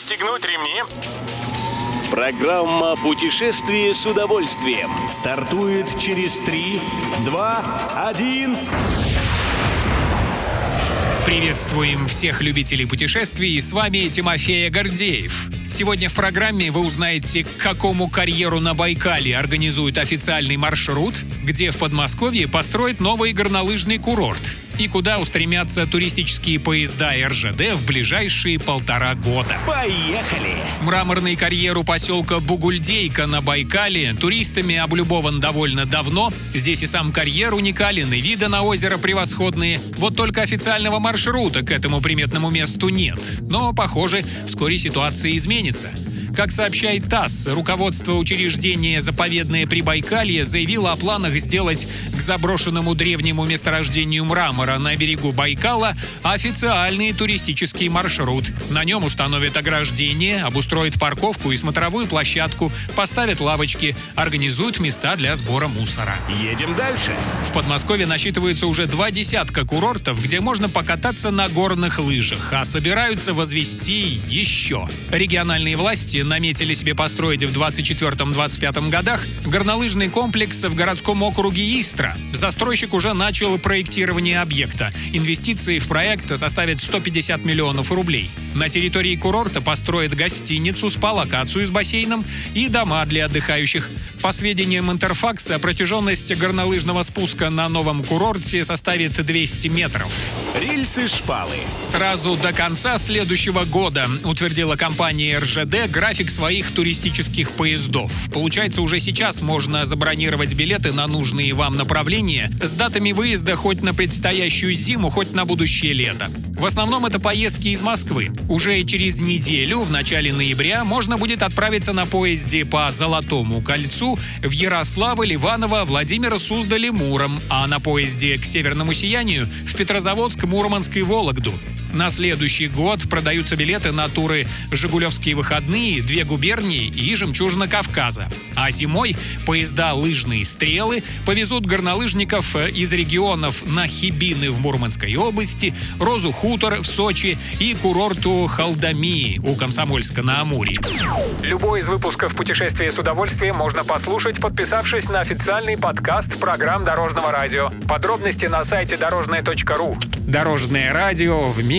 Пристегнуть ремни. Программа «Путешествие с удовольствием» стартует через 3, 2, 1... Приветствуем всех любителей путешествий, с вами Тимофей Гордеев. Сегодня в программе вы узнаете, к какому карьеру на Байкале организуют официальный маршрут, где в Подмосковье построят новый горнолыжный курорт и куда устремятся туристические поезда РЖД в ближайшие полтора года. Поехали! Мраморный карьер у поселка Бугульдейка на Байкале туристами облюбован довольно давно. Здесь и сам карьер уникален, и виды на озеро превосходные. Вот только официального маршрута к этому приметному месту нет. Но, похоже, вскоре ситуация изменится. Как сообщает ТАСС, руководство учреждения «Заповедное Прибайкалье» заявило о планах сделать к заброшенному древнему месторождению мрамора на берегу Байкала официальный туристический маршрут. На нем установят ограждение, обустроят парковку и смотровую площадку, поставят лавочки, организуют места для сбора мусора. Едем дальше. В Подмосковье насчитывается уже два десятка курортов, где можно покататься на горных лыжах, а собираются возвести еще. Региональные власти наметили себе построить в 24-25 годах горнолыжный комплекс в городском округе Истра. Застройщик уже начал проектирование объекта. Инвестиции в проект составят 150 миллионов рублей. На территории курорта построят гостиницу, спа-локацию с бассейном и дома для отдыхающих. По сведениям Интерфакса, протяженность горнолыжного спуска на новом курорте составит 200 метров. Рельсы-шпалы. Сразу до конца следующего года утвердила компания РЖД график своих туристических поездов. Получается, уже сейчас можно забронировать билеты на нужные вам направления с датами выезда хоть на предстоящую зиму, хоть на будущее лето. В основном это поездки из Москвы. Уже через неделю, в начале ноября, можно будет отправиться на поезде по Золотому кольцу в Ярославль, Иваново, Владимир Суздаль Муром, а на поезде к Северному сиянию в Петрозаводск, Мурманск и Вологду. На следующий год продаются билеты на туры «Жигулевские выходные», «Две губернии» и «Жемчужина Кавказа». А зимой поезда «Лыжные стрелы» повезут горнолыжников из регионов на Хибины в Мурманской области, Розу Хутор в Сочи и курорту Халдамии у Комсомольска на Амуре. Любой из выпусков «Путешествия с удовольствием» можно послушать, подписавшись на официальный подкаст программ Дорожного радио. Подробности на сайте дорожное.ру. Дорожное радио